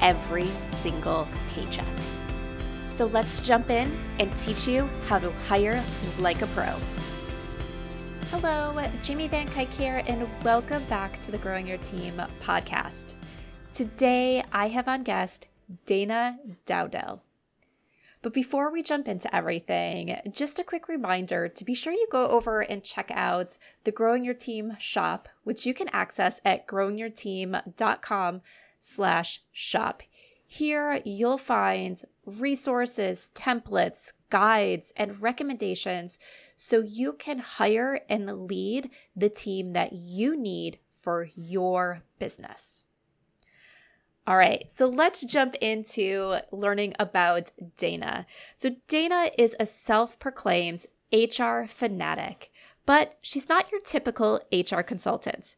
every single paycheck. So let's jump in and teach you how to hire like a pro. Hello, Jamie Van Cuyk here, and welcome back to the Growing Your Team podcast. Today, I have on guest Dana Dowdell. But before we jump into everything, just a quick reminder to be sure you go over and check out the Growing Your Team shop, which you can access at growingyourteam.com slash shop. Here you'll find resources, templates, guides, and recommendations so you can hire and lead the team that you need for your business. All right, so let's jump into learning about Dana. So, Dana is a self proclaimed HR fanatic, but she's not your typical HR consultant.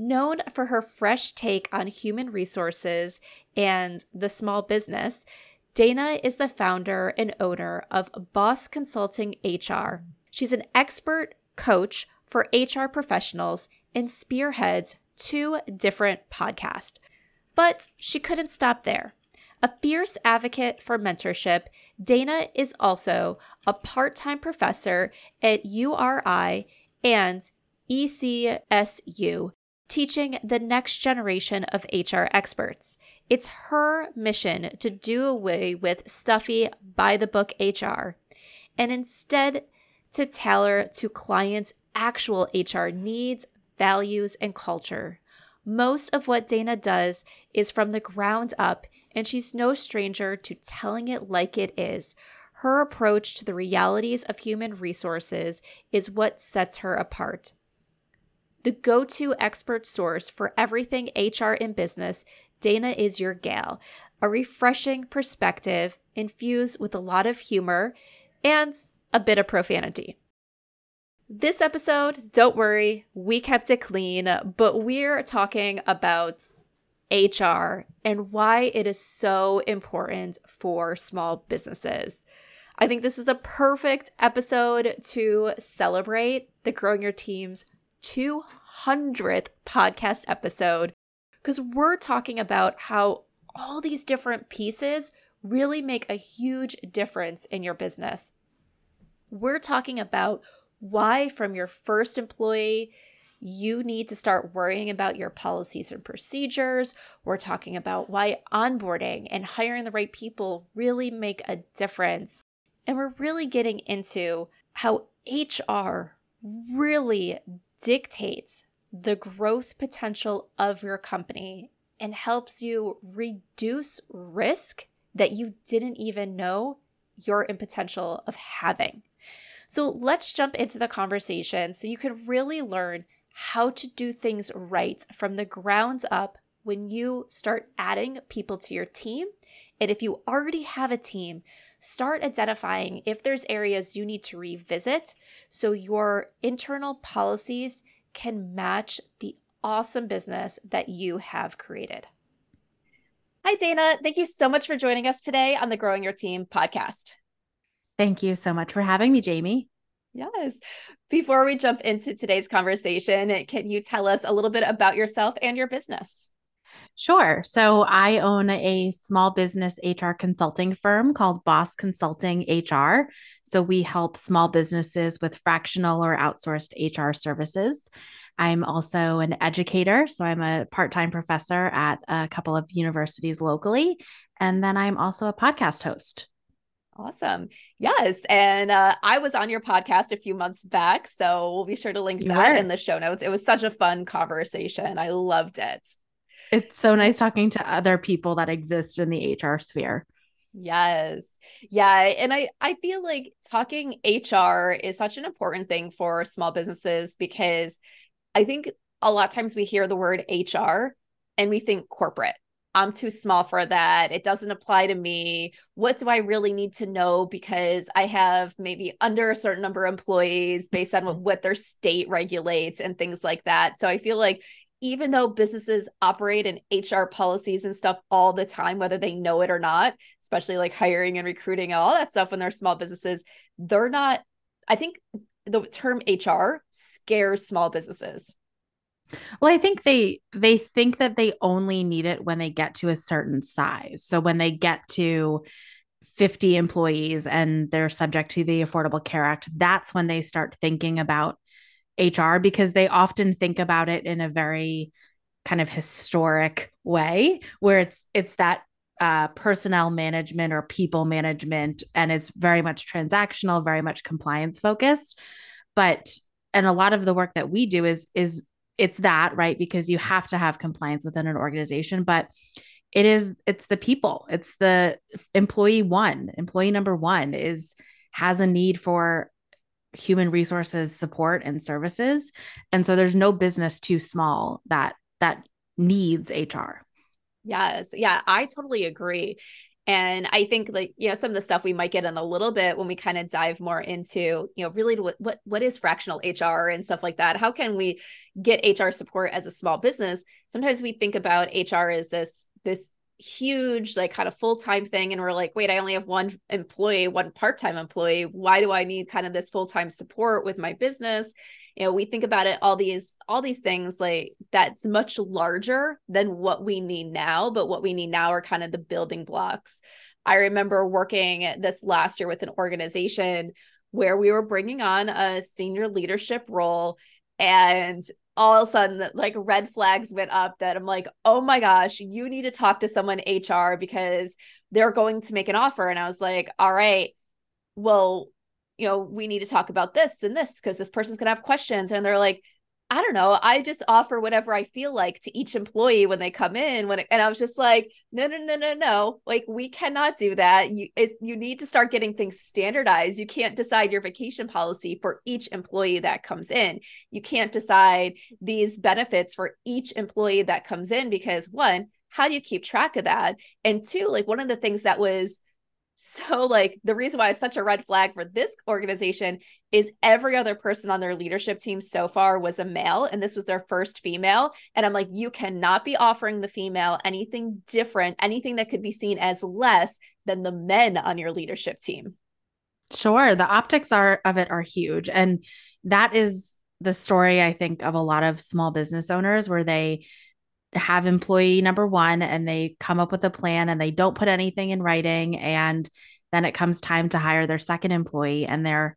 Known for her fresh take on human resources and the small business, Dana is the founder and owner of Boss Consulting HR. She's an expert coach for HR professionals and spearheads two different podcasts. But she couldn't stop there. A fierce advocate for mentorship, Dana is also a part time professor at URI and ECSU teaching the next generation of HR experts. It's her mission to do away with stuffy, by the book HR and instead to tailor to clients' actual HR needs, values, and culture. Most of what Dana does is from the ground up, and she's no stranger to telling it like it is. Her approach to the realities of human resources is what sets her apart the go to expert source for everything HR in business, Dana is your gal. A refreshing perspective infused with a lot of humor and a bit of profanity. This episode, don't worry, we kept it clean, but we're talking about HR and why it is so important for small businesses. I think this is the perfect episode to celebrate the Growing Your Team's 200th podcast episode because we're talking about how all these different pieces really make a huge difference in your business. We're talking about why, from your first employee, you need to start worrying about your policies and procedures. We're talking about why onboarding and hiring the right people really make a difference. And we're really getting into how HR really dictates the growth potential of your company and helps you reduce risk that you didn't even know you're in potential of having. So let's jump into the conversation so you can really learn how to do things right from the ground up when you start adding people to your team. And if you already have a team, start identifying if there's areas you need to revisit so your internal policies can match the awesome business that you have created. Hi, Dana. Thank you so much for joining us today on the Growing Your Team podcast. Thank you so much for having me, Jamie. Yes. Before we jump into today's conversation, can you tell us a little bit about yourself and your business? Sure. So I own a small business HR consulting firm called Boss Consulting HR. So we help small businesses with fractional or outsourced HR services. I'm also an educator. So I'm a part time professor at a couple of universities locally. And then I'm also a podcast host. Awesome. Yes. And uh, I was on your podcast a few months back. So we'll be sure to link you that were. in the show notes. It was such a fun conversation. I loved it. It's so nice talking to other people that exist in the HR sphere. Yes. Yeah, and I I feel like talking HR is such an important thing for small businesses because I think a lot of times we hear the word HR and we think corporate. I'm too small for that. It doesn't apply to me. What do I really need to know because I have maybe under a certain number of employees based on what, mm-hmm. what their state regulates and things like that. So I feel like even though businesses operate in HR policies and stuff all the time, whether they know it or not, especially like hiring and recruiting and all that stuff when they're small businesses, they're not, I think the term HR scares small businesses. Well, I think they they think that they only need it when they get to a certain size. So when they get to 50 employees and they're subject to the Affordable Care Act, that's when they start thinking about HR because they often think about it in a very kind of historic way where it's it's that uh, personnel management or people management and it's very much transactional very much compliance focused. But and a lot of the work that we do is is it's that right? Because you have to have compliance within an organization but it is it's the people. It's the employee one. Employee number one is has a need for human resources support and services. And so there's no business too small that that needs hr yes. Yeah i totally agree. And i think like you know some of the stuff we might get in a little bit when we kind of dive more into you know really what what what is fractional hr and stuff like that. How can we get hr support as a small business? Sometimes we think about hr as this this huge like kind of full-time thing and we're like wait i only have one employee one part-time employee. Why do i need kind of this full-time support with my business? You know we think about it all these all these things like that's much larger than what we need now but what we need now are kind of the building blocks. I remember working this last year with an organization where we were bringing on a senior leadership role and all of a sudden like red flags went up that I'm like, oh my gosh, you need to talk to someone HR because they're going to make an offer. And I was like, all right, well, you know, we need to talk about this and this because this person's gonna have questions. And they're like, I don't know. I just offer whatever I feel like to each employee when they come in. When it, and I was just like, no, no, no, no, no. Like we cannot do that. You it, you need to start getting things standardized. You can't decide your vacation policy for each employee that comes in. You can't decide these benefits for each employee that comes in because one, how do you keep track of that? And two, like one of the things that was so, like, the reason why it's such a red flag for this organization is every other person on their leadership team so far was a male, and this was their first female. And I'm like, you cannot be offering the female anything different, anything that could be seen as less than the men on your leadership team. Sure. The optics are of it are huge. And that is the story, I think, of a lot of small business owners where they have employee number one and they come up with a plan and they don't put anything in writing and then it comes time to hire their second employee and they're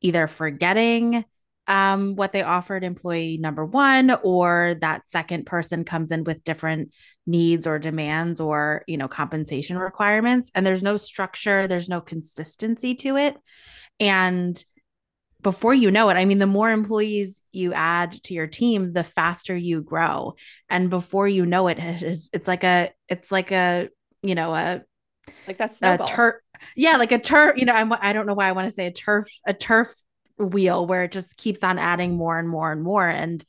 either forgetting um, what they offered employee number one or that second person comes in with different needs or demands or you know compensation requirements and there's no structure there's no consistency to it. And before you know it, I mean, the more employees you add to your team, the faster you grow. And before you know it, it is, it's like a, it's like a, you know, a, like that snowball. A turf, yeah, like a turf, you know, I'm, I don't know why I want to say a turf, a turf wheel where it just keeps on adding more and more and more. And,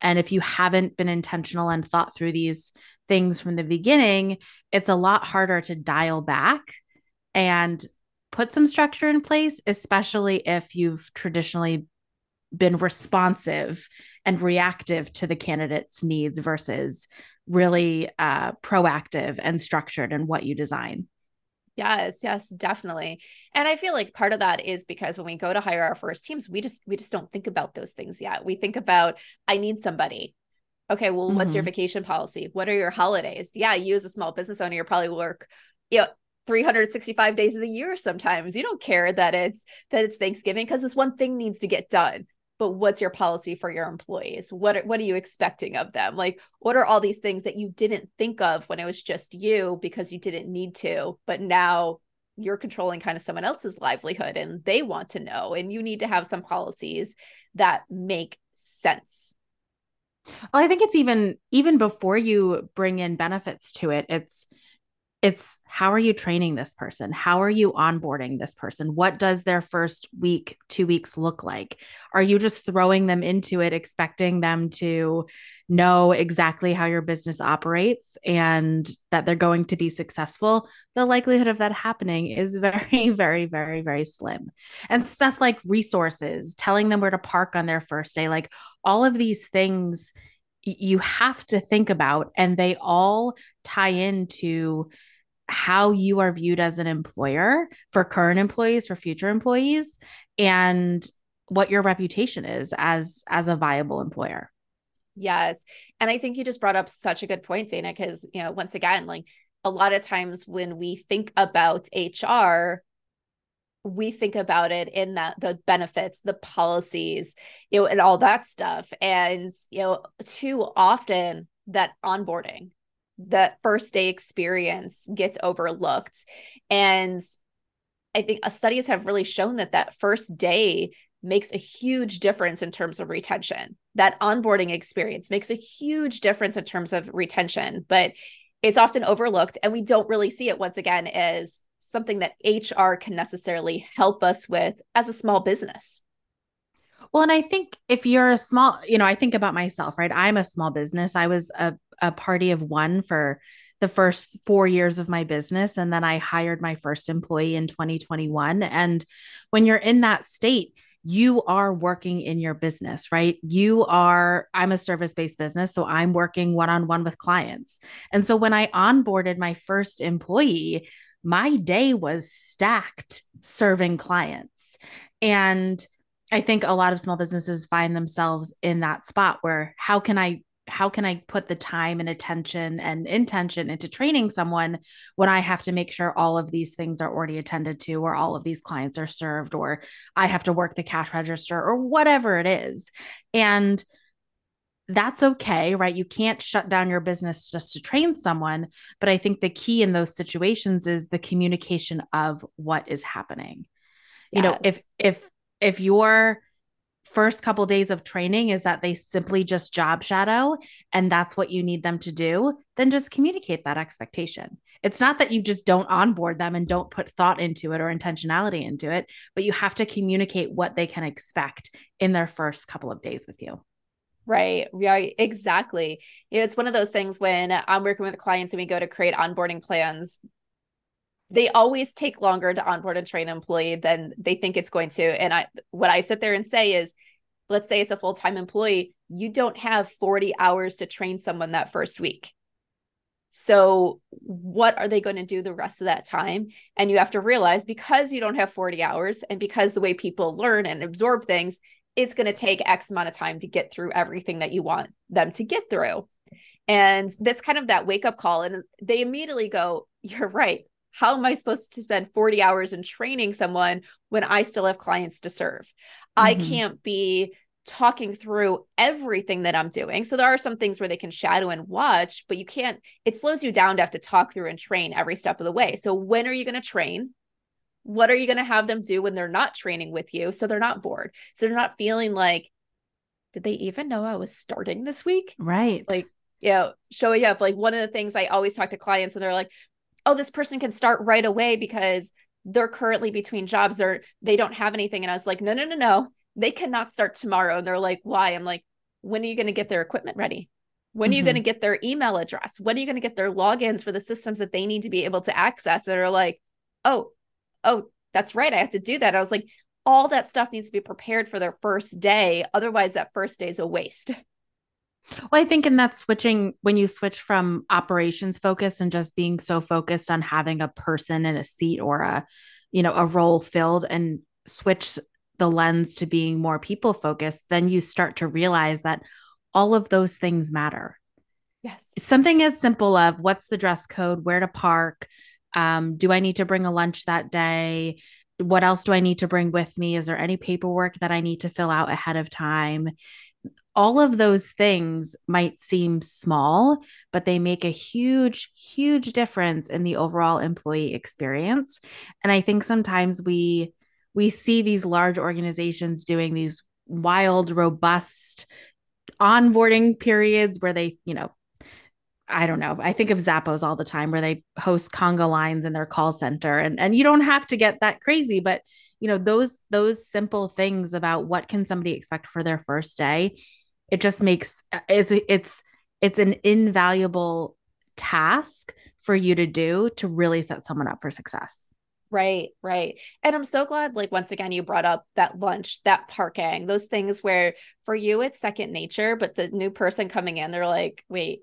and if you haven't been intentional and thought through these things from the beginning, it's a lot harder to dial back and put some structure in place, especially if you've traditionally been responsive and reactive to the candidate's needs versus really uh, proactive and structured in what you design. Yes, yes, definitely. And I feel like part of that is because when we go to hire our first teams, we just we just don't think about those things yet. We think about I need somebody. Okay, well, mm-hmm. what's your mm-hmm. vacation policy? What are your holidays? Yeah, you as a small business owner, you probably work, you know, 365 days of the year sometimes. You don't care that it's that it's Thanksgiving because this one thing needs to get done. But what's your policy for your employees? What are, what are you expecting of them? Like what are all these things that you didn't think of when it was just you because you didn't need to but now you're controlling kind of someone else's livelihood and they want to know and you need to have some policies that make sense. Well i think it's even even before you bring in benefits to it it's it's how are you training this person? How are you onboarding this person? What does their first week, two weeks look like? Are you just throwing them into it, expecting them to know exactly how your business operates and that they're going to be successful? The likelihood of that happening is very, very, very, very slim. And stuff like resources, telling them where to park on their first day, like all of these things you have to think about, and they all tie into how you are viewed as an employer for current employees for future employees and what your reputation is as as a viable employer. Yes. And i think you just brought up such a good point dana because you know once again like a lot of times when we think about hr we think about it in that the benefits the policies you know and all that stuff. And you know too often that onboarding that first day experience gets overlooked. And i think studies have really shown that that first day makes a huge difference in terms of retention. That onboarding experience makes a huge difference in terms of retention but it's often overlooked and we don't really see it once again as something that hr can necessarily help us with as a small business well, and I think if you're a small, you know, I think about myself, right? I'm a small business. I was a a party of one for the first four years of my business. And then I hired my first employee in 2021. And when you're in that state, you are working in your business, right? You are, I'm a service based business. So I'm working one on one with clients. And so when I onboarded my first employee, my day was stacked serving clients. And I think a lot of small businesses find themselves in that spot where how can I how can I put the time and attention and intention into training someone when I have to make sure all of these things are already attended to, or all of these clients are served, or I have to work the cash register, or whatever it is. And that's okay, right? You can't shut down your business just to train someone. But I think the key in those situations is the communication of what is happening. Yes. You know, if, if, if you're first couple days of training is that they simply just job shadow and that's what you need them to do, then just communicate that expectation. It's not that you just don't onboard them and don't put thought into it or intentionality into it, but you have to communicate what they can expect in their first couple of days with you. Right. Right. Exactly. It's one of those things when I'm working with clients and we go to create onboarding plans, they always take longer to onboard and train an employee than they think it's going to. And I what I sit there and say is, let's say it's a full-time employee, you don't have 40 hours to train someone that first week. So what are they going to do the rest of that time? And you have to realize because you don't have 40 hours and because the way people learn and absorb things, it's going to take X amount of time to get through everything that you want them to get through. And that's kind of that wake up call. And they immediately go, You're right how am I supposed to spend 40 hours in training someone when I still have clients to serve? Mm-hmm. I can't be talking through everything that I'm doing. So there are some things where they can shadow and watch, but you can't, it slows you down to have to talk through and train every step of the way. So when are you going to train? What are you going to have them do when they're not training with you? So they're not bored. So they're not feeling like, did they even know I was starting this week? Right. Like, you know, showing up. Like one of the things I always talk to clients and they're like, oh this person can start right away because they're currently between jobs. They're they don't have anything. And i was like no no no no. They cannot start tomorrow. And they're like why? I'm like when are you going to get their equipment ready? When are you mm-hmm. going to get their email address? When are you going to get their logins for the systems that they need to be able to access? That are like oh oh that's right. I have to do that. I was like all that stuff needs to be prepared for their first day. Otherwise that first day is a waste Well, I think in that switching, when you switch from operations focus and just being so focused on having a person in a seat or a, you know, a role filled and switch the lens to being more people focused, then you start to realize that all of those things matter. Yes. Something as simple of what's the dress code, where to park, um, do I need to bring a lunch that day? What else do I need to bring with me? Is there any paperwork that I need to fill out ahead of time? All of those things might seem small, but they make a huge, huge difference in the overall employee experience. And I think sometimes we we see these large organizations doing these wild, robust onboarding periods where they, you know, I don't know. I think of Zappos all the time where they host conga lines in their call center and and you don't have to get that crazy, but you know, those those simple things about what can somebody expect for their first day it just makes it's it's it's an invaluable task for you to do to really set someone up for success. Right, right. And I'm so glad, like, once again, you brought up that lunch, that parking, those things where for you it's second nature, but the new person coming in, they're like, wait,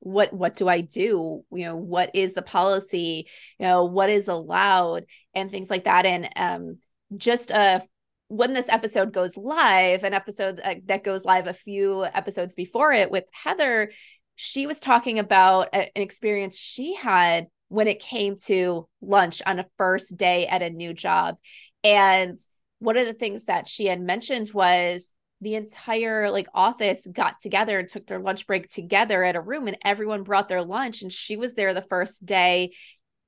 what what do I do? You know, what is the policy? You know, what is allowed and things like that. And um just a when this episode goes live, an episode uh, that goes live a few episodes before it with Heather, she was talking about an experience she had when it came to lunch on a first day at a new job. And one of the things that she had mentioned was the entire like office got together and took their lunch break together at a room and everyone brought their lunch and she was there the first day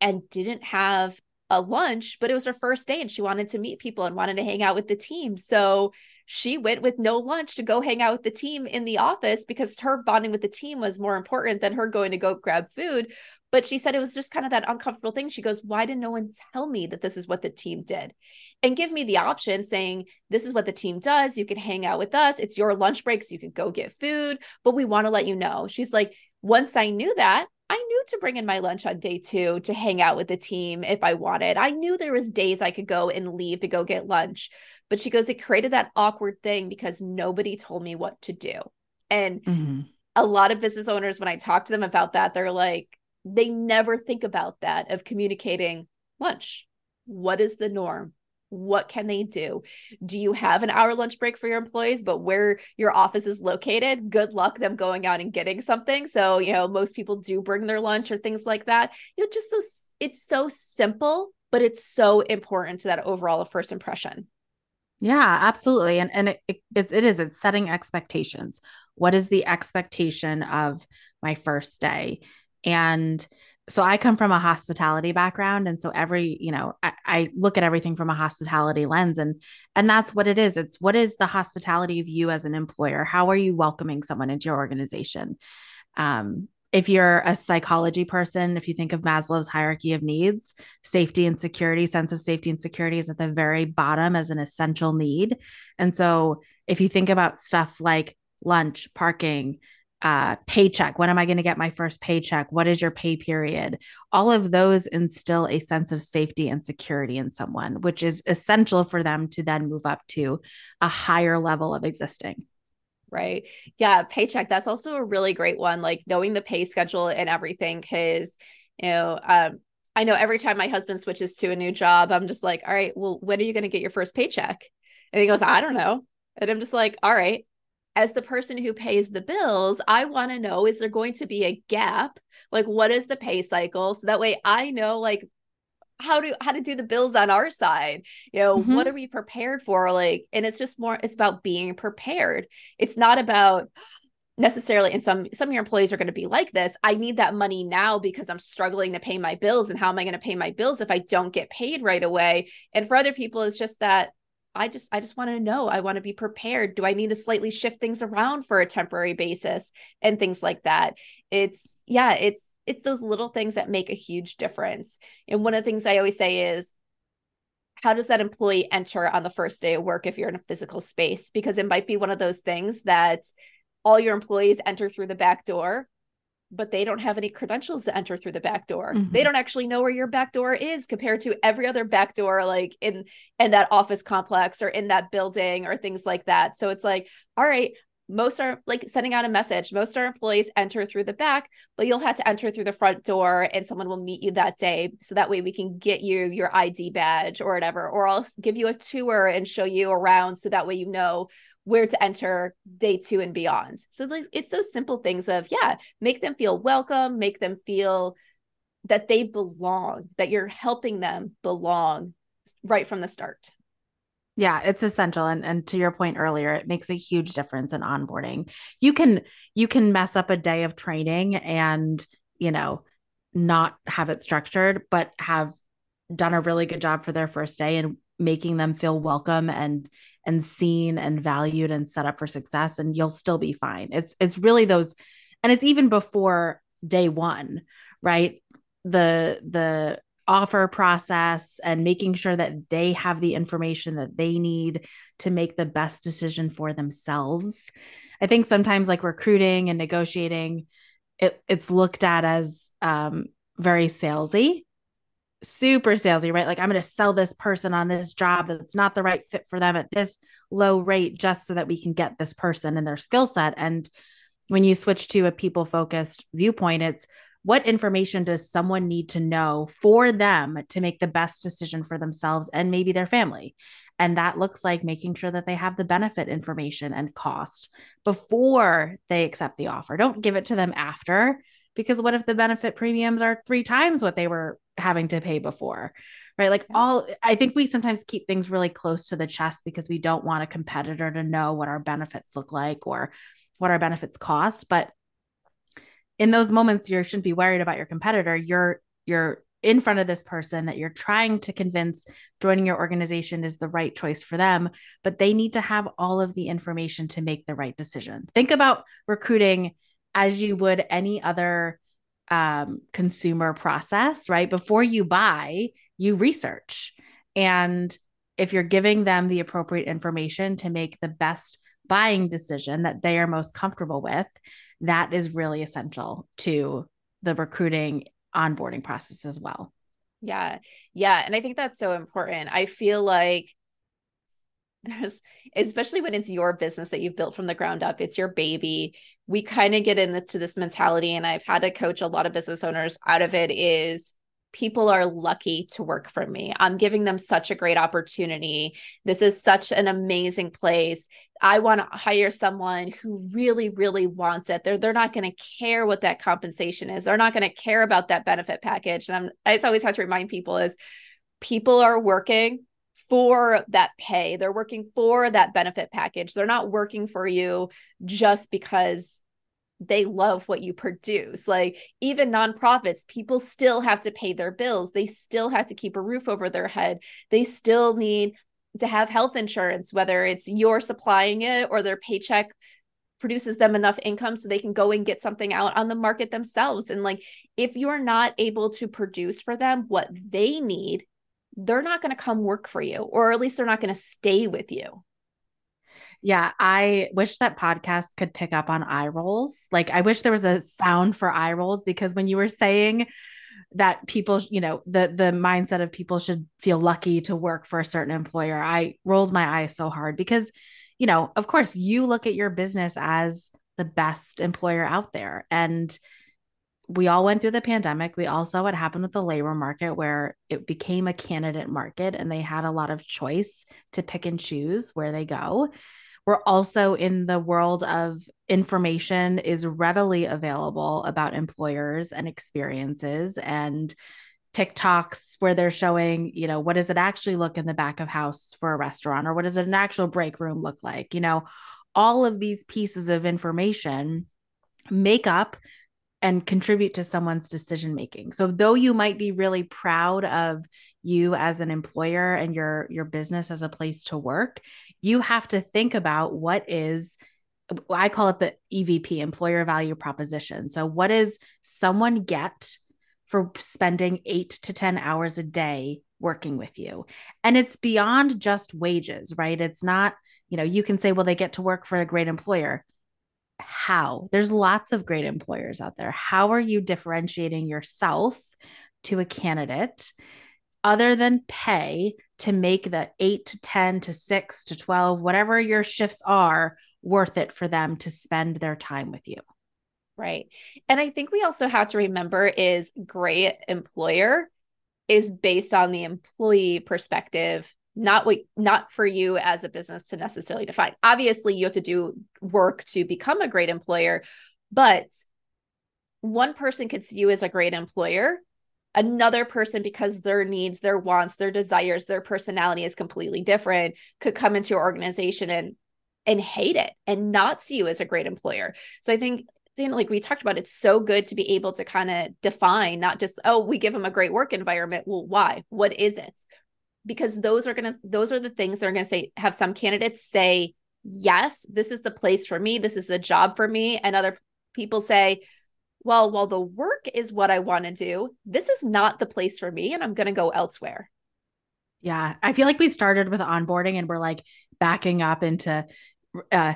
and didn't have a lunch, but it was her first day and she wanted to meet people and wanted to hang out with the team. So she went with no lunch to go hang out with the team in the office because her bonding with the team was more important than her going to go grab food. But she said it was just kind of that uncomfortable thing. She goes, Why didn't no one tell me that this is what the team did? And give me the option saying, This is what the team does. You can hang out with us. It's your lunch breaks. You could go get food, but we want to let you know. She's like, Once I knew that, I knew to bring in my lunch on day two to hang out with the team if I wanted. I knew there was days I could go and leave to go get lunch. But she goes, it created that awkward thing because nobody told me what to do. And mm-hmm. a lot of business owners, when I talk to them about that, they're like, they never think about that of communicating lunch. What is the norm? What can they do? Do you have an hour lunch break for your employees but where your office is located good luck them going out and getting something. So you know most people do bring their lunch or things like that. You know just those it's so simple but it's so important to that overall first impression. Yeah absolutely. And and it, it, it is it's setting expectations. What is the expectation of my first day? And so I come from a hospitality background. And so every, you know, I, I, look at everything from a hospitality lens and and that's what it is. It's what is the hospitality of you as an employer? How are you welcoming someone into your organization? Um, if you're a psychology person, if you think of Maslow's hierarchy of needs, safety and security, sense of safety and security is at the very bottom as an essential need. And so if you think about stuff like lunch, parking, uh, paycheck. When am I going to get my first paycheck? What is your pay period? All of those instill a sense of safety and security in someone, which is essential for them to then move up to a higher level of existing. Right. Yeah. Paycheck. That's also a really great one. Like knowing the pay schedule and everything. Cause, you know, um, I know every time my husband switches to a new job, I'm just like, all right, well, when are you going to get your first paycheck? And he goes, I don't know. And I'm just like, all right, as the person who pays the bills, I want to know is there going to be a gap? Like what is the pay cycle? So that way I know like how to how to do the bills on our side. You know, mm-hmm. what are we prepared for? Like, and it's just more it's about being prepared. It's not about necessarily and some some of your employees are going to be like this i need that money now because i'm struggling to pay my bills and how am i going to pay my bills if i don't get paid right away and for other people it's just that I just I just want to know. I want to be prepared. Do I need to slightly shift things around for a temporary basis and things like that? It's yeah, it's it's those little things that make a huge difference. And one of the things I always say is how does that employee enter on the first day of work if you're in a physical space? Because it might be one of those things that all your employees enter through the back door but they don't have any credentials to enter through the back door. Mm-hmm. They don't actually know where your back door is compared to every other back door like in in that office complex or in that building or things like that. So it's like, all right, most are like sending out a message. Most our employees enter through the back, but you'll have to enter through the front door and someone will meet you that day. So that way we can get you your ID badge or whatever, or I'll give you a tour and show you around so that way you know where to enter day two and beyond. So it's those simple things of, yeah, make them feel welcome, make them feel that they belong, that you're helping them belong right from the start. Yeah, it's essential and and to your point earlier, it makes a huge difference in onboarding. You can you can mess up a day of training and, you know, not have it structured, but have done a really good job for their first day and making them feel welcome and and seen and valued and set up for success and you'll still be fine. It's it's really those and it's even before day 1, right? The the offer process and making sure that they have the information that they need to make the best decision for themselves. I think sometimes like recruiting and negotiating, it, it's looked at as um, very salesy, super salesy, right? Like I'm going to sell this person on this job that's not the right fit for them at this low rate just so that we can get this person and their skill set. And when you switch to a people focused viewpoint, it's what information does someone need to know for them to make the best decision for themselves and maybe their family? And that looks like making sure that they have the benefit information and cost before they accept the offer. Don't give it to them after, because what if the benefit premiums are three times what they were having to pay before? Right. Like all, I think we sometimes keep things really close to the chest because we don't want a competitor to know what our benefits look like or what our benefits cost. But in those moments you shouldn't be worried about your competitor you're you're in front of this person that you're trying to convince joining your organization is the right choice for them but they need to have all of the information to make the right decision think about recruiting as you would any other um, consumer process right before you buy you research and if you're giving them the appropriate information to make the best buying decision that they are most comfortable with that is really essential to the recruiting onboarding process as well. Yeah. Yeah. And I think that's so important. I feel like there's, especially when it's your business that you've built from the ground up, it's your baby. We kind of get into this mentality, and I've had to coach a lot of business owners out of it is people are lucky to work for me. I'm giving them such a great opportunity. This is such an amazing place. I want to hire someone who really, really wants it. They're they're not going to care what that compensation is. They're not going to care about that benefit package. And I'm I always have to remind people is people are working for that pay. They're working for that benefit package. They're not working for you just because they love what you produce. Like even nonprofits, people still have to pay their bills. They still have to keep a roof over their head. They still need to have health insurance, whether it's you're supplying it or their paycheck produces them enough income so they can go and get something out on the market themselves. And like if you're not able to produce for them what they need, they're not going to come work for you, or at least they're not going to stay with you. Yeah, I wish that podcast could pick up on eye rolls. Like, I wish there was a sound for eye rolls because when you were saying that people, you know, the the mindset of people should feel lucky to work for a certain employer, I rolled my eyes so hard because, you know, of course, you look at your business as the best employer out there, and we all went through the pandemic. We all saw what happened with the labor market, where it became a candidate market and they had a lot of choice to pick and choose where they go. We're also in the world of information is readily available about employers and experiences and TikToks where they're showing, you know, what does it actually look in the back of house for a restaurant or what does an actual break room look like? You know, all of these pieces of information make up and contribute to someone's decision making. So though you might be really proud of you as an employer and your your business as a place to work, you have to think about what is I call it the EVP, employer value proposition. So what does someone get for spending 8 to 10 hours a day working with you? And it's beyond just wages, right? It's not, you know, you can say well they get to work for a great employer how there's lots of great employers out there. How are you differentiating yourself to a candidate other than pay to make the eight to 10 to six to 12, whatever your shifts are, worth it for them to spend their time with you. Right. And I think we also have to remember is great employer is based on the employee perspective not what not for you as a business to necessarily define obviously you have to do work to become a great employer but one person could see you as a great employer another person because their needs their wants their desires their personality is completely different could come into your organization and and hate it and not see you as a great employer so i think like we talked about, it's so good to be able to kind of define, not just, oh, we give them a great work environment. Well, why? What is it? Because those are going to, those are the things that are going to say, have some candidates say, yes, this is the place for me. This is the job for me. And other people say, well, while the work is what I want to do, this is not the place for me. And I'm going to go elsewhere. Yeah. I feel like we started with onboarding and we're like backing up into, uh,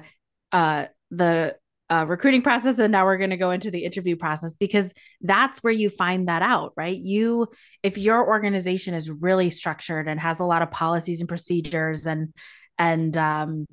uh, the uh, recruiting process and now we're going to go into the interview process because that's where you find that out right? You if your organization is really structured and has a lot of policies and procedures and and um,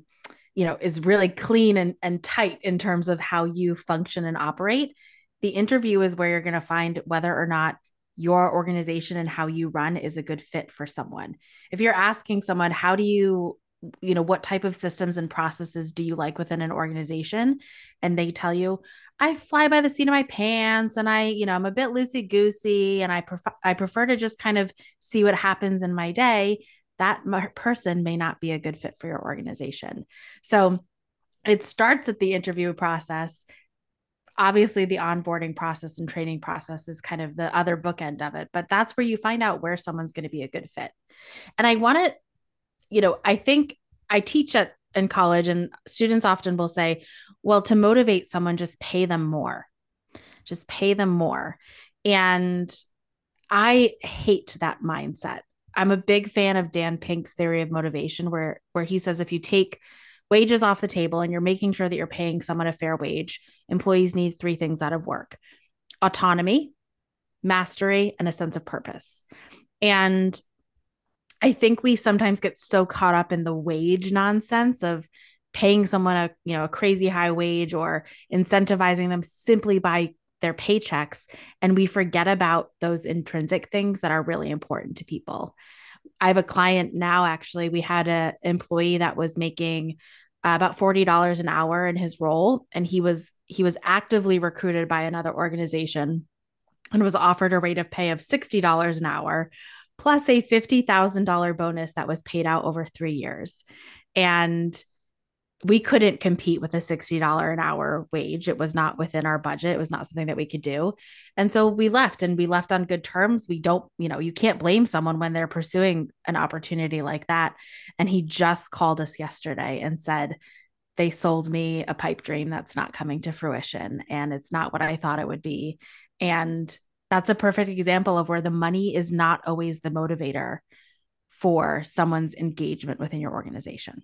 you know is really clean and, and tight in terms of how you function and operate the interview is where you're going to find whether or not your organization and how you run is a good fit for someone. If you're asking someone how do you you know what type of systems and processes do you like within an organization? And they tell you i fly by the seat of my pants and i you know i'm a bit loosey goosey and i prefer i prefer to just kind of see what happens in my day. That person may not be a good fit for your organization. So it starts at the interview process. Obviously the onboarding process and training process is kind of the other bookend of it but that's where you find out where someone's going to be a good fit. And i want to you know, I think I teach at in college and students often will say, well, to motivate someone, just pay them more. Just pay them more. And I hate that mindset. I'm a big fan of Dan Pink's theory of motivation where where he says if you take wages off the table and you're making sure that you're paying someone a fair wage, employees need three things out of work. Autonomy, mastery, and a sense of purpose. And I think we sometimes get so caught up in the wage nonsense of paying someone a you know a crazy high wage or incentivizing them simply by their paychecks and we forget about those intrinsic things that are really important to people. I have a client now actually we had an employee that was making uh, about $40 an hour in his role and he was he was actively recruited by another organization and was offered a rate of pay of $60 an hour plus a $50,000 bonus that was paid out over three years. And we couldn't compete with a $60 an hour wage. It was not within our budget. It was not something that we could do. And so we left and we left on good terms. We don't, you know, you can't blame someone when they're pursuing an opportunity like that. And he just called us yesterday and said, they sold me a pipe dream that's not coming to fruition and it's not what I thought it would be. And that's a perfect example of where the money is not always the motivator for someone's engagement within your organization.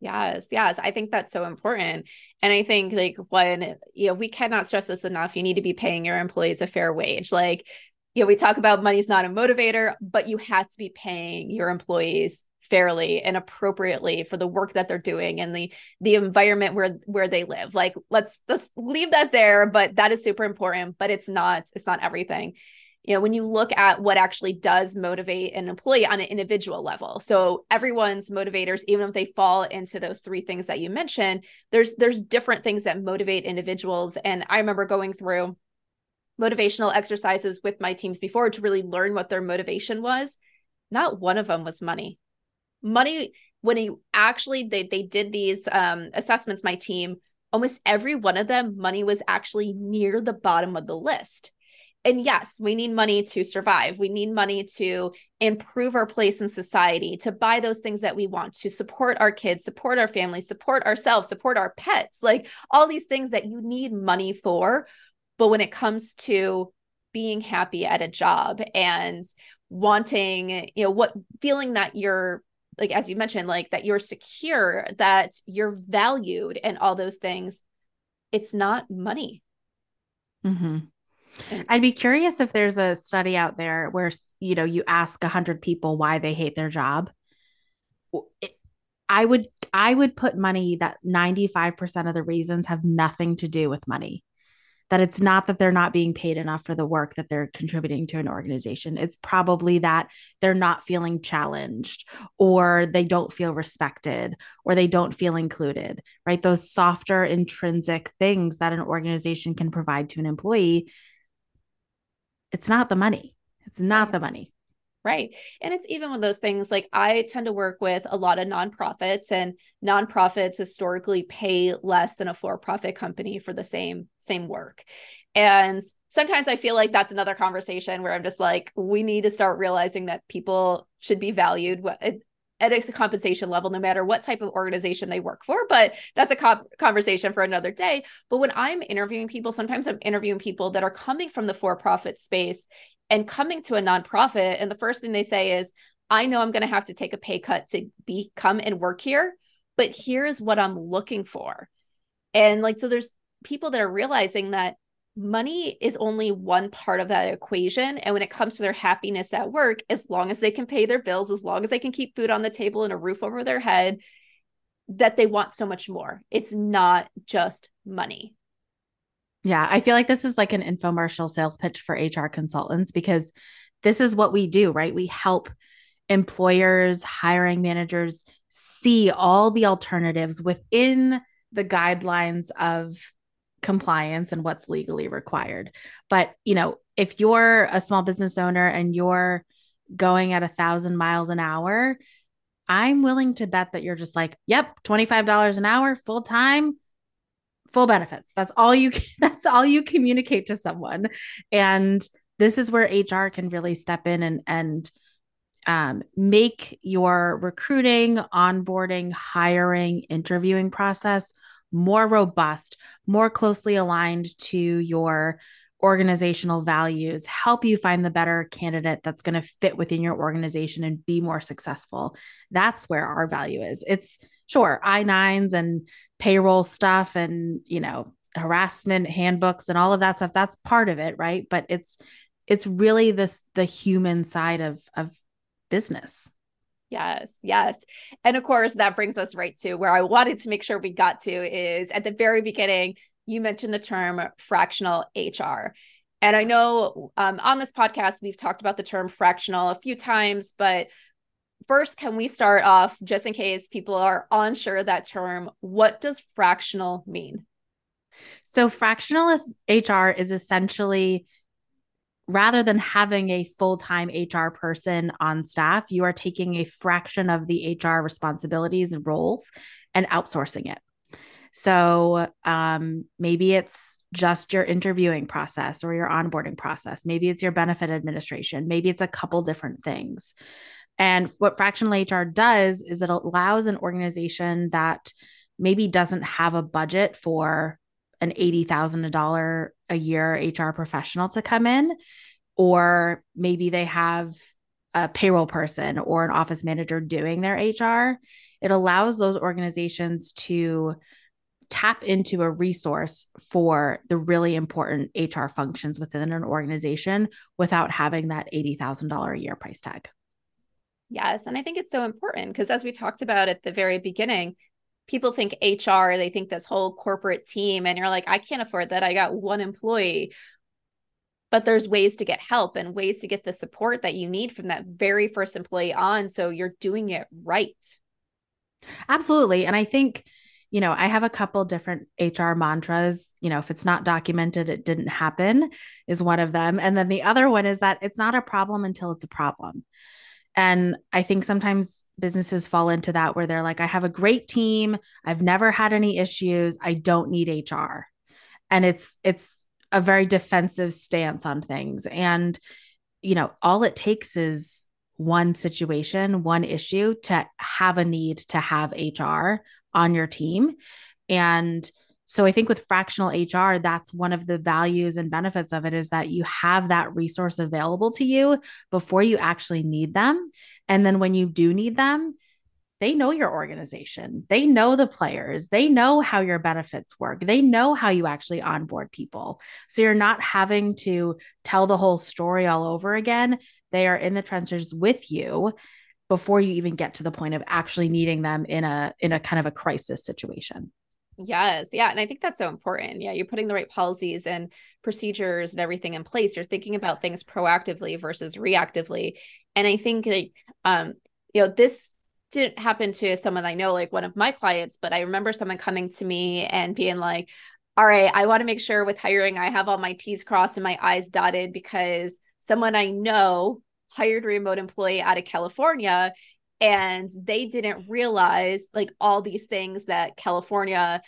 Yes, yes. I think that's so important. And I think like when, you know, we cannot stress this enough, you need to be paying your employees a fair wage. Like, you know, we talk about money's not a motivator, but you have to be paying your employees fairly and appropriately for the work that they're doing and the the environment where where they live. Like let's just leave that there but that is super important but it's not it's not everything. You know when you look at what actually does motivate an employee on an individual level so everyone's motivators even if they fall into those three things that you mentioned there's there's different things that motivate individuals. And i remember going through motivational exercises with my teams before to really learn what their motivation was. Not one of them was money money when you actually they they did these um assessments my team almost every one of them money was actually near the bottom of the list. And yes we need money to survive. We need money to improve our place in society to buy those things that we want to support our kids support our family support ourselves support our pets like all these things that you need money for. But when it comes to being happy at a job and wanting you know what feeling that you're like as you mentioned like that you're secure that you're valued and all those things it's not money mm-hmm. i'd be curious if there's a study out there where you know you ask 100 people why they hate their job I would I would put money that 95% of the reasons have nothing to do with money. That it's not that they're not being paid enough for the work that they're contributing to an organization. It's probably that they're not feeling challenged or they don't feel respected or they don't feel included, right? Those softer intrinsic things that an organization can provide to an employee. It's not the money. It's not the money. Right. And it's even one of those things like I tend to work with a lot of nonprofits and nonprofits historically pay less than a for-profit company for the same same work. And sometimes I feel like that's another conversation where I'm just like we need to start realizing that people should be valued at a compensation level, no matter what type of organization they work for. But that's a co- conversation for another day. But when I'm interviewing people, sometimes I'm interviewing people that are coming from the for profit space and coming to a nonprofit. And the first thing they say is, I know I'm going to have to take a pay cut to be come and work here, but here's what I'm looking for. And like, so there's people that are realizing that money is only one part of that equation. And when it comes to their happiness at work, as long as they can pay their bills, as long as they can keep food on the table and a roof over their head, that they want so much more. It's not just money. Yeah, I feel like this is like an infomercial sales pitch for HR consultants because this is what we do, right? We help employers, hiring managers see all the alternatives within the guidelines of compliance and what's legally required. But, you know, if you're a small business owner and you're going at a thousand miles an hour, I'm willing to bet that you're just like, yep, $25 an hour full time full benefits. That's all you that's all you communicate to someone. And this is where HR can really step in and and um, make your recruiting, onboarding, hiring, interviewing process more robust, more closely aligned to your organizational values, help you find the better candidate that's going to fit within your organization and be more successful. That's where our value is. It's sure I-9s and payroll stuff and, you know, harassment handbooks and all of that stuff. That's part of it, right? But it's it's really this the human side of of business. Yes, yes. And of course, that brings us right to where I wanted to make sure we got to is at the very beginning, you mentioned the term fractional HR. And I know um, on this podcast, we've talked about the term fractional a few times, but first, can we start off just in case people are unsure that term? What does fractional mean? So, fractional HR is essentially rather than having a full time HR person on staff, you are taking a fraction of the HR responsibilities and roles and outsourcing it. So um, maybe it's just your interviewing process or your onboarding process. Maybe it's your benefit administration. Maybe it's a couple different things. And what fractional HR does is it allows an organization that maybe doesn't have a budget for an $80,000 a year HR professional to come in, or maybe they have a payroll person or an office manager doing their HR. It allows those organizations to tap into a resource for the really important HR functions within an organization without having that $80,000 a year price tag. Yes. And I think it's so important because as we talked about at the very beginning, people think HR, they think this whole corporate team, and you're like, I can't afford that. I got one employee. But there's ways to get help and ways to get the support that you need from that very first employee on. So you're doing it right. Absolutely. And I think, you know, I have a couple different HR mantras. You know, if it's not documented, it didn't happen, is one of them. And then the other one is that it's not a problem until it's a problem. And I think sometimes businesses fall into that where they're like, I have a great team. I've never had any issues. I don't need HR. And it's, it's a very defensive stance on things. And, you know, all it takes is one situation, one issue to have a need to have HR on your team. And so I think with fractional HR, that's one of the values and benefits of it is that you have that resource available to you before you actually need them. And then when you do need them, they know your organization. They know the players. They know how your benefits work. They know how you actually onboard people. So you're not having to tell the whole story all over again. They are in the trenches with you before you even get to the point of actually needing them in a in a kind of a crisis situation. Yes. Yeah. And I think that's so important. Yeah. You're putting the right policies and procedures and everything in place. You're thinking about things proactively versus reactively. And I think like um, you know, this didn't happen to someone I know, like one of my clients, but I remember someone coming to me and being like, all right, I want to make sure with hiring I have all my T's crossed and my I's dotted because someone I know hired a remote employee out of California and they didn't realize like all these things that California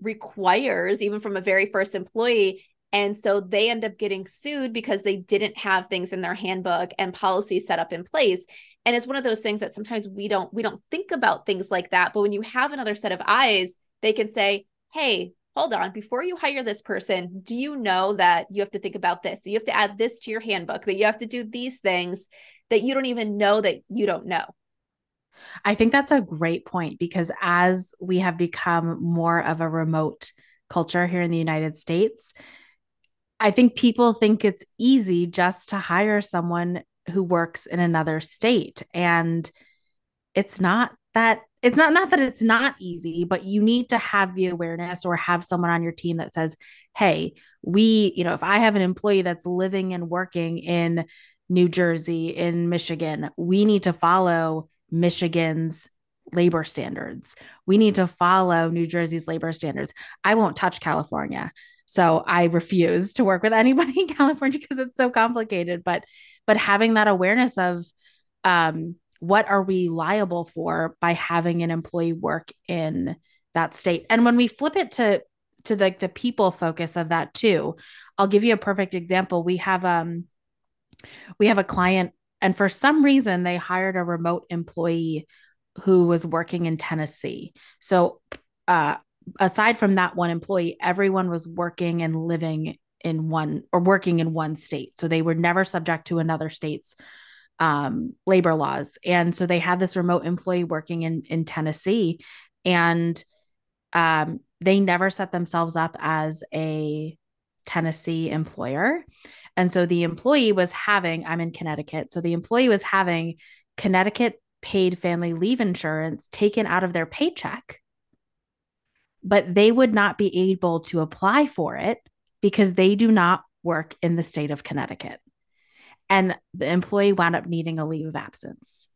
requires even from a very first employee. And so they end up getting sued because they didn't have things in their handbook and policies set up in place. And it's one of those things that sometimes we don't we don't think about things like that. But when you have another set of eyes they can say hey hold on. Before you hire this person do you know that you have to think about this? You have to add this to your handbook that you have to do these things that you don't even know that you don't know I think that's a great point because as we have become more of a remote culture here in the United States, I think people think it's easy just to hire someone who works in another state. And it's not that it's not not that it's not easy but you need to have the awareness or have someone on your team that says hey we you know if i have an employee that's living and working in new jersey in michigan we need to follow Michigan's labor standards. We need to follow New Jersey's labor standards. I won't touch California. So I refuse to work with anybody in California because it's so complicated. But but having that awareness of um, what are we liable for by having an employee work in that state. And when we flip it to to like the, the people focus of that too, I'll give you a perfect example. We have um we have a client and for some reason, they hired a remote employee who was working in Tennessee. So, uh, aside from that one employee, everyone was working and living in one or working in one state. So they were never subject to another state's um, labor laws. And so they had this remote employee working in, in Tennessee and um, they never set themselves up as a Tennessee employer. And so the employee was having, I'm in Connecticut. So the employee was having Connecticut paid family leave insurance taken out of their paycheck, but they would not be able to apply for it because they do not work in the state of Connecticut. And the employee wound up needing a leave of absence.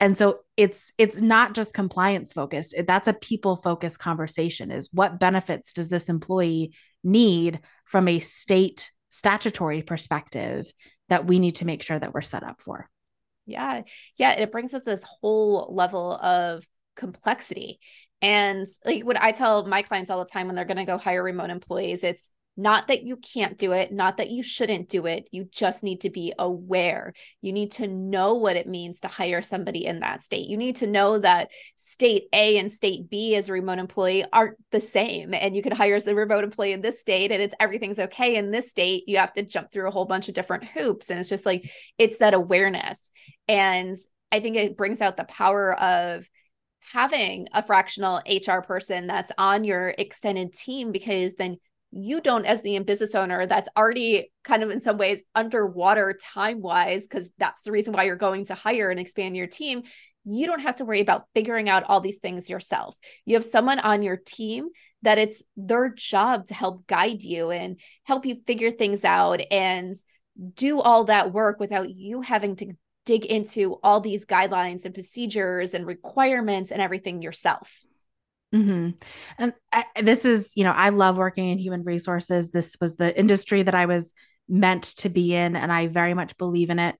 And so it's it's not just compliance focused. That's a people focused conversation is what benefits does this employee need from a state statutory perspective that we need to make sure that we're set up for. Yeah. Yeah. It brings up this whole level of complexity. And like what I tell my clients all the time when they're going to go hire remote employees, it's not that you can't do it, not that you shouldn't do it. You just need to be aware. You need to know what it means to hire somebody in that state. You need to know that state A and state B as a remote employee aren't the same. And you can hire as a remote employee in this state and it's everything's okay in this state. You have to jump through a whole bunch of different hoops. And it's just like, it's that awareness. And I think it brings out the power of having a fractional HR person that's on your extended team because then you don't as the business owner that's already kind of in some ways underwater time wise because that's the reason why you're going to hire and expand your team. You don't have to worry about figuring out all these things yourself. You have someone on your team that it's their job to help guide you and help you figure things out and do all that work without you having to dig into all these guidelines and procedures and requirements and everything yourself Mm-hmm. And I, this is, you know, I love working in human resources. This was the industry that I was meant to be in, and I very much believe in it.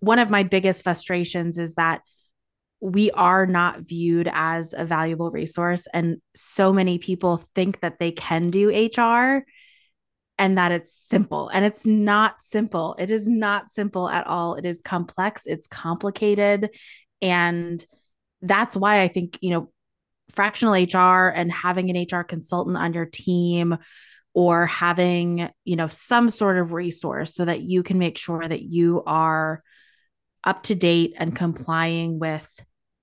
One of my biggest frustrations is that we are not viewed as a valuable resource. And so many people think that they can do HR and that it's simple. And it's not simple. It is not simple at all. It is complex, it's complicated. And that's why I think, you know, fractional HR and having an HR consultant on your team or having, you know, some sort of resource so that you can make sure that you are up to date and complying with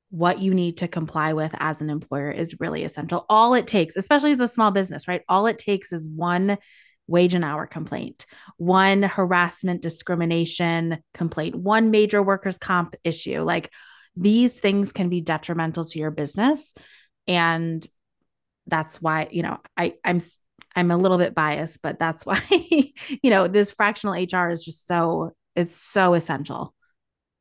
what you need to comply with as an employer is really essential. All it takes, especially as a small business, right? All it takes is one wage and hour complaint, one harassment discrimination complaint, one major workers' comp issue. Like these things can be detrimental to your business and that's why you know i i'm i'm a little bit biased but that's why you know this fractional hr is just so it's so essential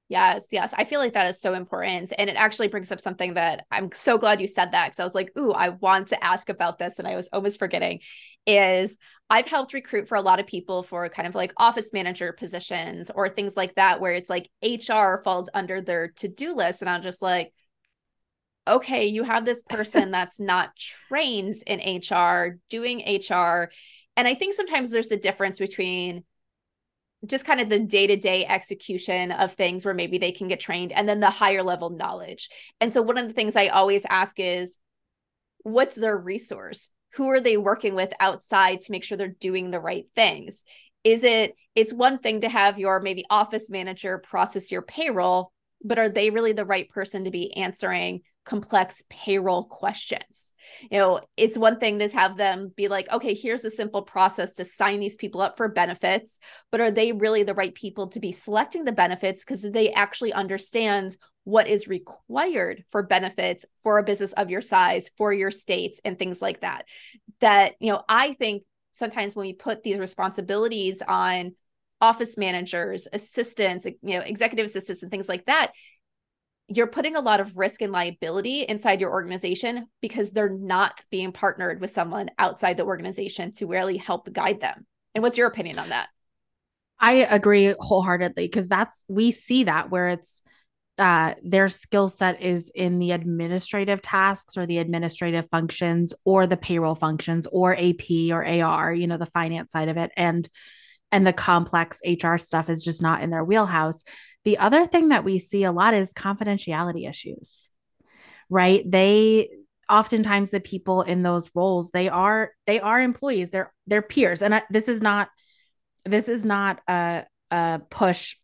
Yes, yes. I feel like that is so important. And it actually brings up something that I'm so glad you said that because I was like, ooh, I want to ask about this. And I was almost forgetting is I've helped recruit for a lot of people for kind of like office manager positions or things like that, where it's like HR falls under their to do list. And I'm just like, okay, you have this person that's not trained in HR doing HR. And I think sometimes there's a difference between just kind of the day-to-day execution of things where maybe they can get trained and then the higher level knowledge. And so one of the things I always ask is what's their resource? Who are they working with outside to make sure they're doing the right things? Is it it's one thing to have your maybe office manager process your payroll, but are they really the right person to be answering complex payroll questions. You know, it's one thing to have them be like, okay, here's a simple process to sign these people up for benefits, but are they really the right people to be selecting the benefits because they actually understand what is required for benefits for a business of your size, for your states and things like that. That, you know, I think sometimes when we put these responsibilities on office managers, assistants, you know, executive assistants and things like that, you're putting a lot of risk and liability inside your organization because they're not being partnered with someone outside the organization to really help guide them. And what's your opinion on that? I agree wholeheartedly because that's we see that where it's uh, their skill set is in the administrative tasks or the administrative functions or the payroll functions or AP or AR, you know, the finance side of it. And and the complex HR stuff is just not in their wheelhouse. The other thing that we see a lot is confidentiality issues, right? They oftentimes the people in those roles they are they are employees they're they're peers. And I, this is not this is not a, a push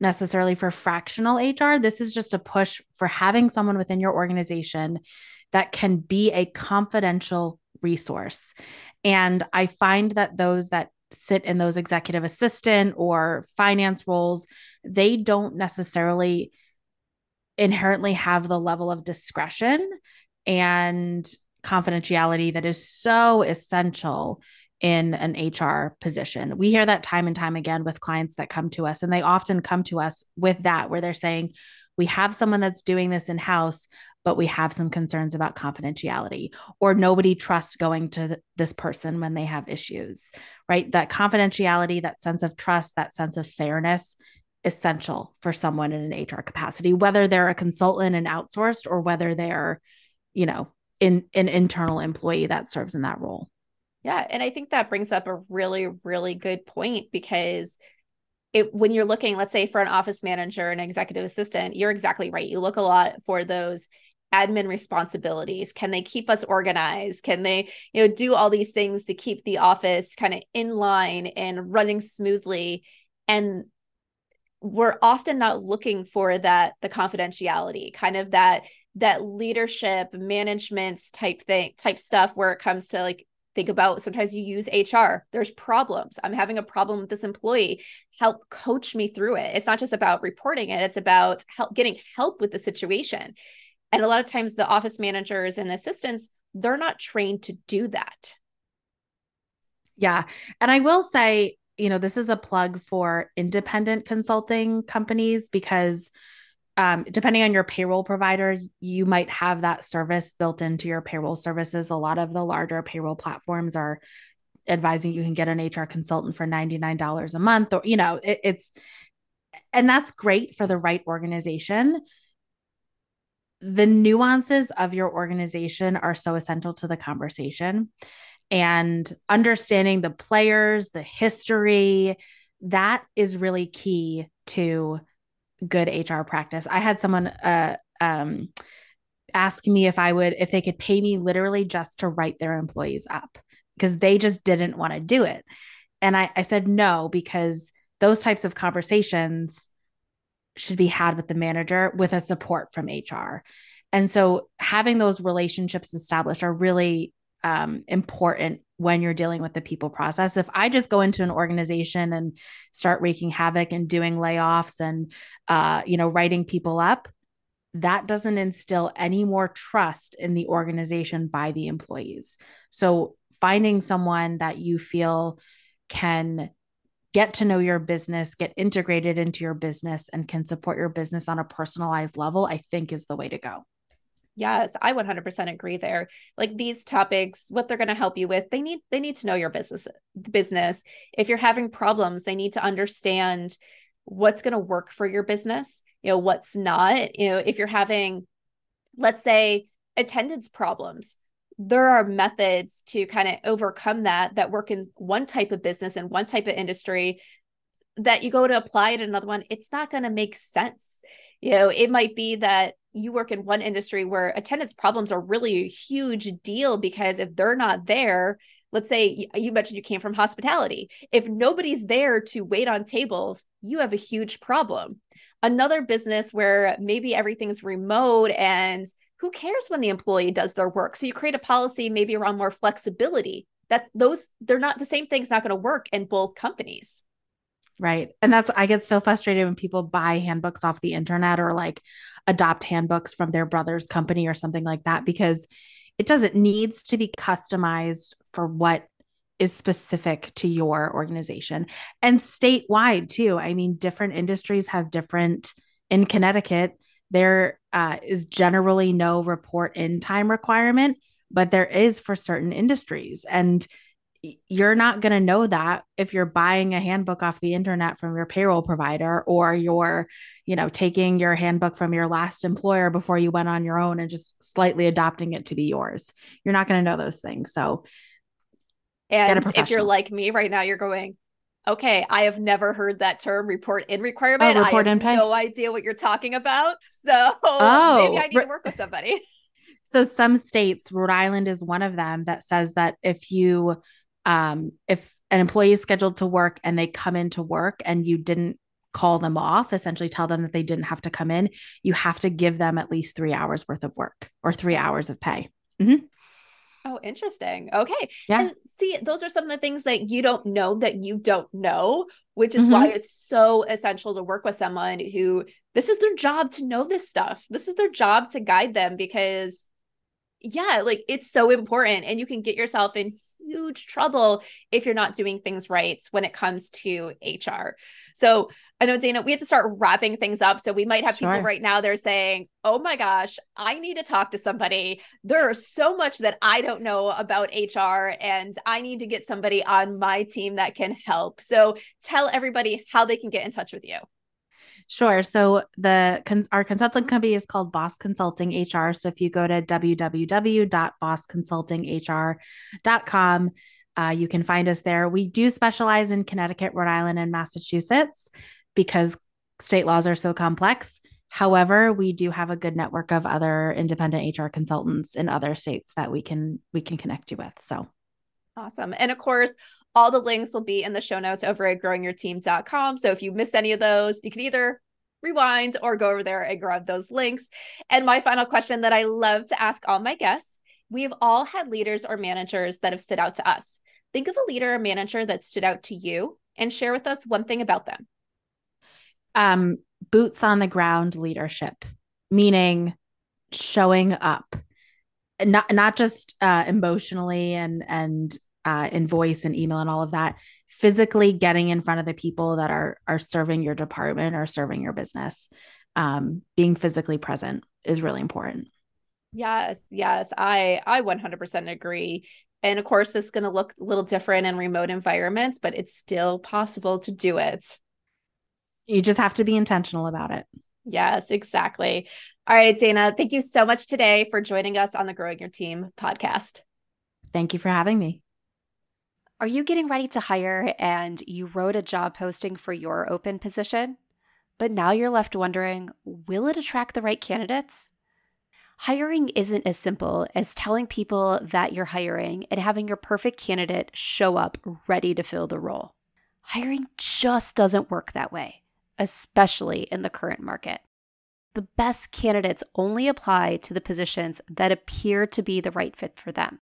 necessarily for fractional hr this is just a push for having someone within your organization that can be a confidential resource. And i find that those that sit in those executive assistant or finance roles, they don't necessarily inherently have the level of discretion and confidentiality that is so essential in an HR position. We hear that time and time again with clients that come to us, and they often come to us with that, where they're saying, We have someone that's doing this in house, but we have some concerns about confidentiality or nobody trusts going to th- this person when they have issues, right? That confidentiality, that sense of trust, that sense of fairness essential for someone in an HR capacity, whether they're a consultant and outsourced or whether they're, you know, in an internal employee that serves in that role. Yeah, and I think that brings up a really really good point because it when you're looking let's say for an office manager and executive assistant, you're exactly right. You look a lot for those admin responsibilities. Can they keep us organized? Can they you know do all these things to keep the office kind of in line and running smoothly? And we're often not looking for that the confidentiality kind of that that leadership management type thing type stuff where it comes to like think about sometimes you use HR there's problems. I'm having a problem with this employee. Help coach me through it. It's not just about reporting it. It's about help getting help with the situation. And a lot of times the office managers and assistants, they're not trained to do that. Yeah. And I will say, you know, this is a plug for independent consulting companies because um, depending on your payroll provider, you might have that service built into your payroll services. A lot of the larger payroll platforms are advising you can get an HR consultant for $99 a month, or, you know, it, it's, and that's great for the right organization the nuances of your organization are so essential to the conversation and understanding the players, the history, that is really key to good HR practice. I had someone uh, um, ask me if I would, if they could pay me literally just to write their employees up because they just didn't want to do it. And I, I said no, because those types of conversations should be had with the manager with a support from HR. And so having those relationships established are really um, important when you're dealing with the people process. If I just go into an organization and start wreaking havoc and doing layoffs and uh, you know writing people up, that doesn't instill any more trust in the organization by the employees. So, finding someone that you feel can get to know your business, get integrated into your business, and can support your business on a personalized level, I think is the way to go. Yes, I 100% agree there. Like these topics, what they're going to help you with, they need they need to know your business business. If you're having problems, they need to understand what's going to work for your business, you know, what's not. You know, if you're having let's say attendance problems, there are methods to kind of overcome that that work in one type of business and one type of industry that you go to apply it another one, it's not going to make sense. You know, it might be that you work in one industry where attendance problems are really a huge deal because if they're not there, let's say you mentioned you came from hospitality. If nobody's there to wait on tables, you have a huge problem. Another business where maybe everything's remote and who cares when the employee does their work? So you create a policy maybe around more flexibility. That those they're not the same thing's not going to work in both companies. Right. And that's, I get so frustrated when people buy handbooks off the internet or like adopt handbooks from their brother's company or something like that, because it doesn't needs to be customized for what is specific to your organization and statewide too. I mean, different industries have different, in Connecticut, there uh, is generally no report in time requirement, but there is for certain industries. And you're not going to know that if you're buying a handbook off the internet from your payroll provider or you're you know taking your handbook from your last employer before you went on your own and just slightly adopting it to be yours. You're not going to know those things so and if you're like me right now you're going okay i have never heard that term report in requirement. Oh, report i have no idea what you're talking about. So oh, maybe i need re- to work with somebody. So some states rhode island is one of them that says that if you um, if an employee is scheduled to work and they come into work and you didn't call them off, essentially tell them that they didn't have to come in, you have to give them at least three hours worth of work or three hours of pay. Mm-hmm. Oh, interesting. Okay. Yeah. And see, those are some of the things that you don't know that you don't know, which is mm-hmm. why it's so essential to work with someone who this is their job to know this stuff. This is their job to guide them because, yeah, like it's so important. And you can get yourself in huge trouble if you're not doing things right when it comes to HR. So I know, Dana, we have to start wrapping things up. So we might have sure. people right now, they're saying, oh my gosh, I need to talk to somebody. There's so much that I don't know about HR, and I need to get somebody on my team that can help. So tell everybody how they can get in touch with you. Sure. So the our consulting company is called Boss Consulting HR. So if you go to www.bossconsultinghr.com, uh, you can find us there. We do specialize in Connecticut, Rhode Island, and Massachusetts because state laws are so complex. However, we do have a good network of other independent HR consultants in other states that we can we can connect you with. So awesome. And of course, all the links will be in the show notes over at growingyourteam.com. So if you missed any of those, you can either rewind or go over there and grab those links. And my final question that I love to ask all my guests we've all had leaders or managers that have stood out to us. Think of a leader or manager that stood out to you and share with us one thing about them. Um, boots on the ground leadership, meaning showing up, not not just uh, emotionally and and uh, in voice and email and all of that physically getting in front of the people that are are serving your department or serving your business um, being physically present is really important. Yes yes i i 100% agree. And of course this is going to look a little different in remote environments but it's still possible to do it. You just have to be intentional about it. Yes exactly. All right dana thank you so much today for joining us on the growing your team podcast. Thank you for having me are you getting ready to hire and you wrote a job posting for your open position? But now you're left wondering will it attract the right candidates? Hiring isn't as simple as telling people that you're hiring and having your perfect candidate show up ready to fill the role. Hiring just doesn't work that way, especially in the current market. The best candidates only apply to the positions that appear to be the right fit for them.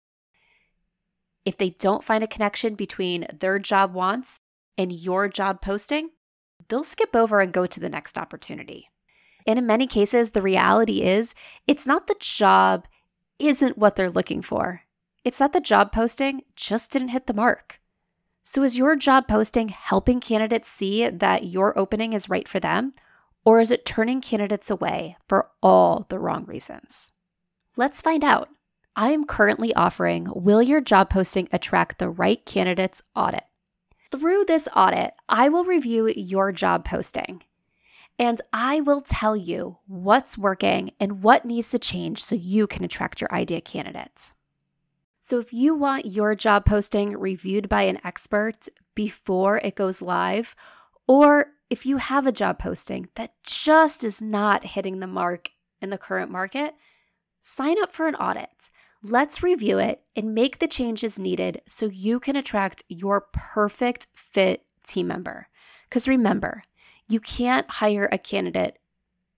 If they don't find a connection between their job wants and your job posting, they'll skip over and go to the next opportunity. And in many cases, the reality is it's not the job isn't what they're looking for. It's that the job posting just didn't hit the mark. So, is your job posting helping candidates see that your opening is right for them? Or is it turning candidates away for all the wrong reasons? Let's find out. I am currently offering Will Your Job Posting Attract the Right Candidates audit. Through this audit, I will review your job posting and I will tell you what's working and what needs to change so you can attract your ideal candidates. So, if you want your job posting reviewed by an expert before it goes live, or if you have a job posting that just is not hitting the mark in the current market, sign up for an audit. Let's review it and make the changes needed so you can attract your perfect fit team member. Because remember, you can't hire a candidate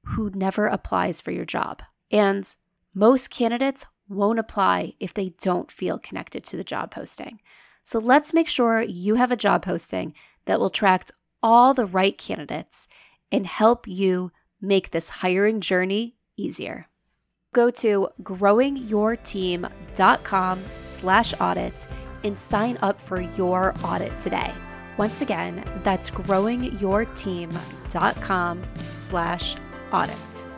who never applies for your job. And most candidates won't apply if they don't feel connected to the job posting. So let's make sure you have a job posting that will attract all the right candidates and help you make this hiring journey easier go to growingyourteam.com slash audit and sign up for your audit today. Once again, that's growingyourteam.com slash audit.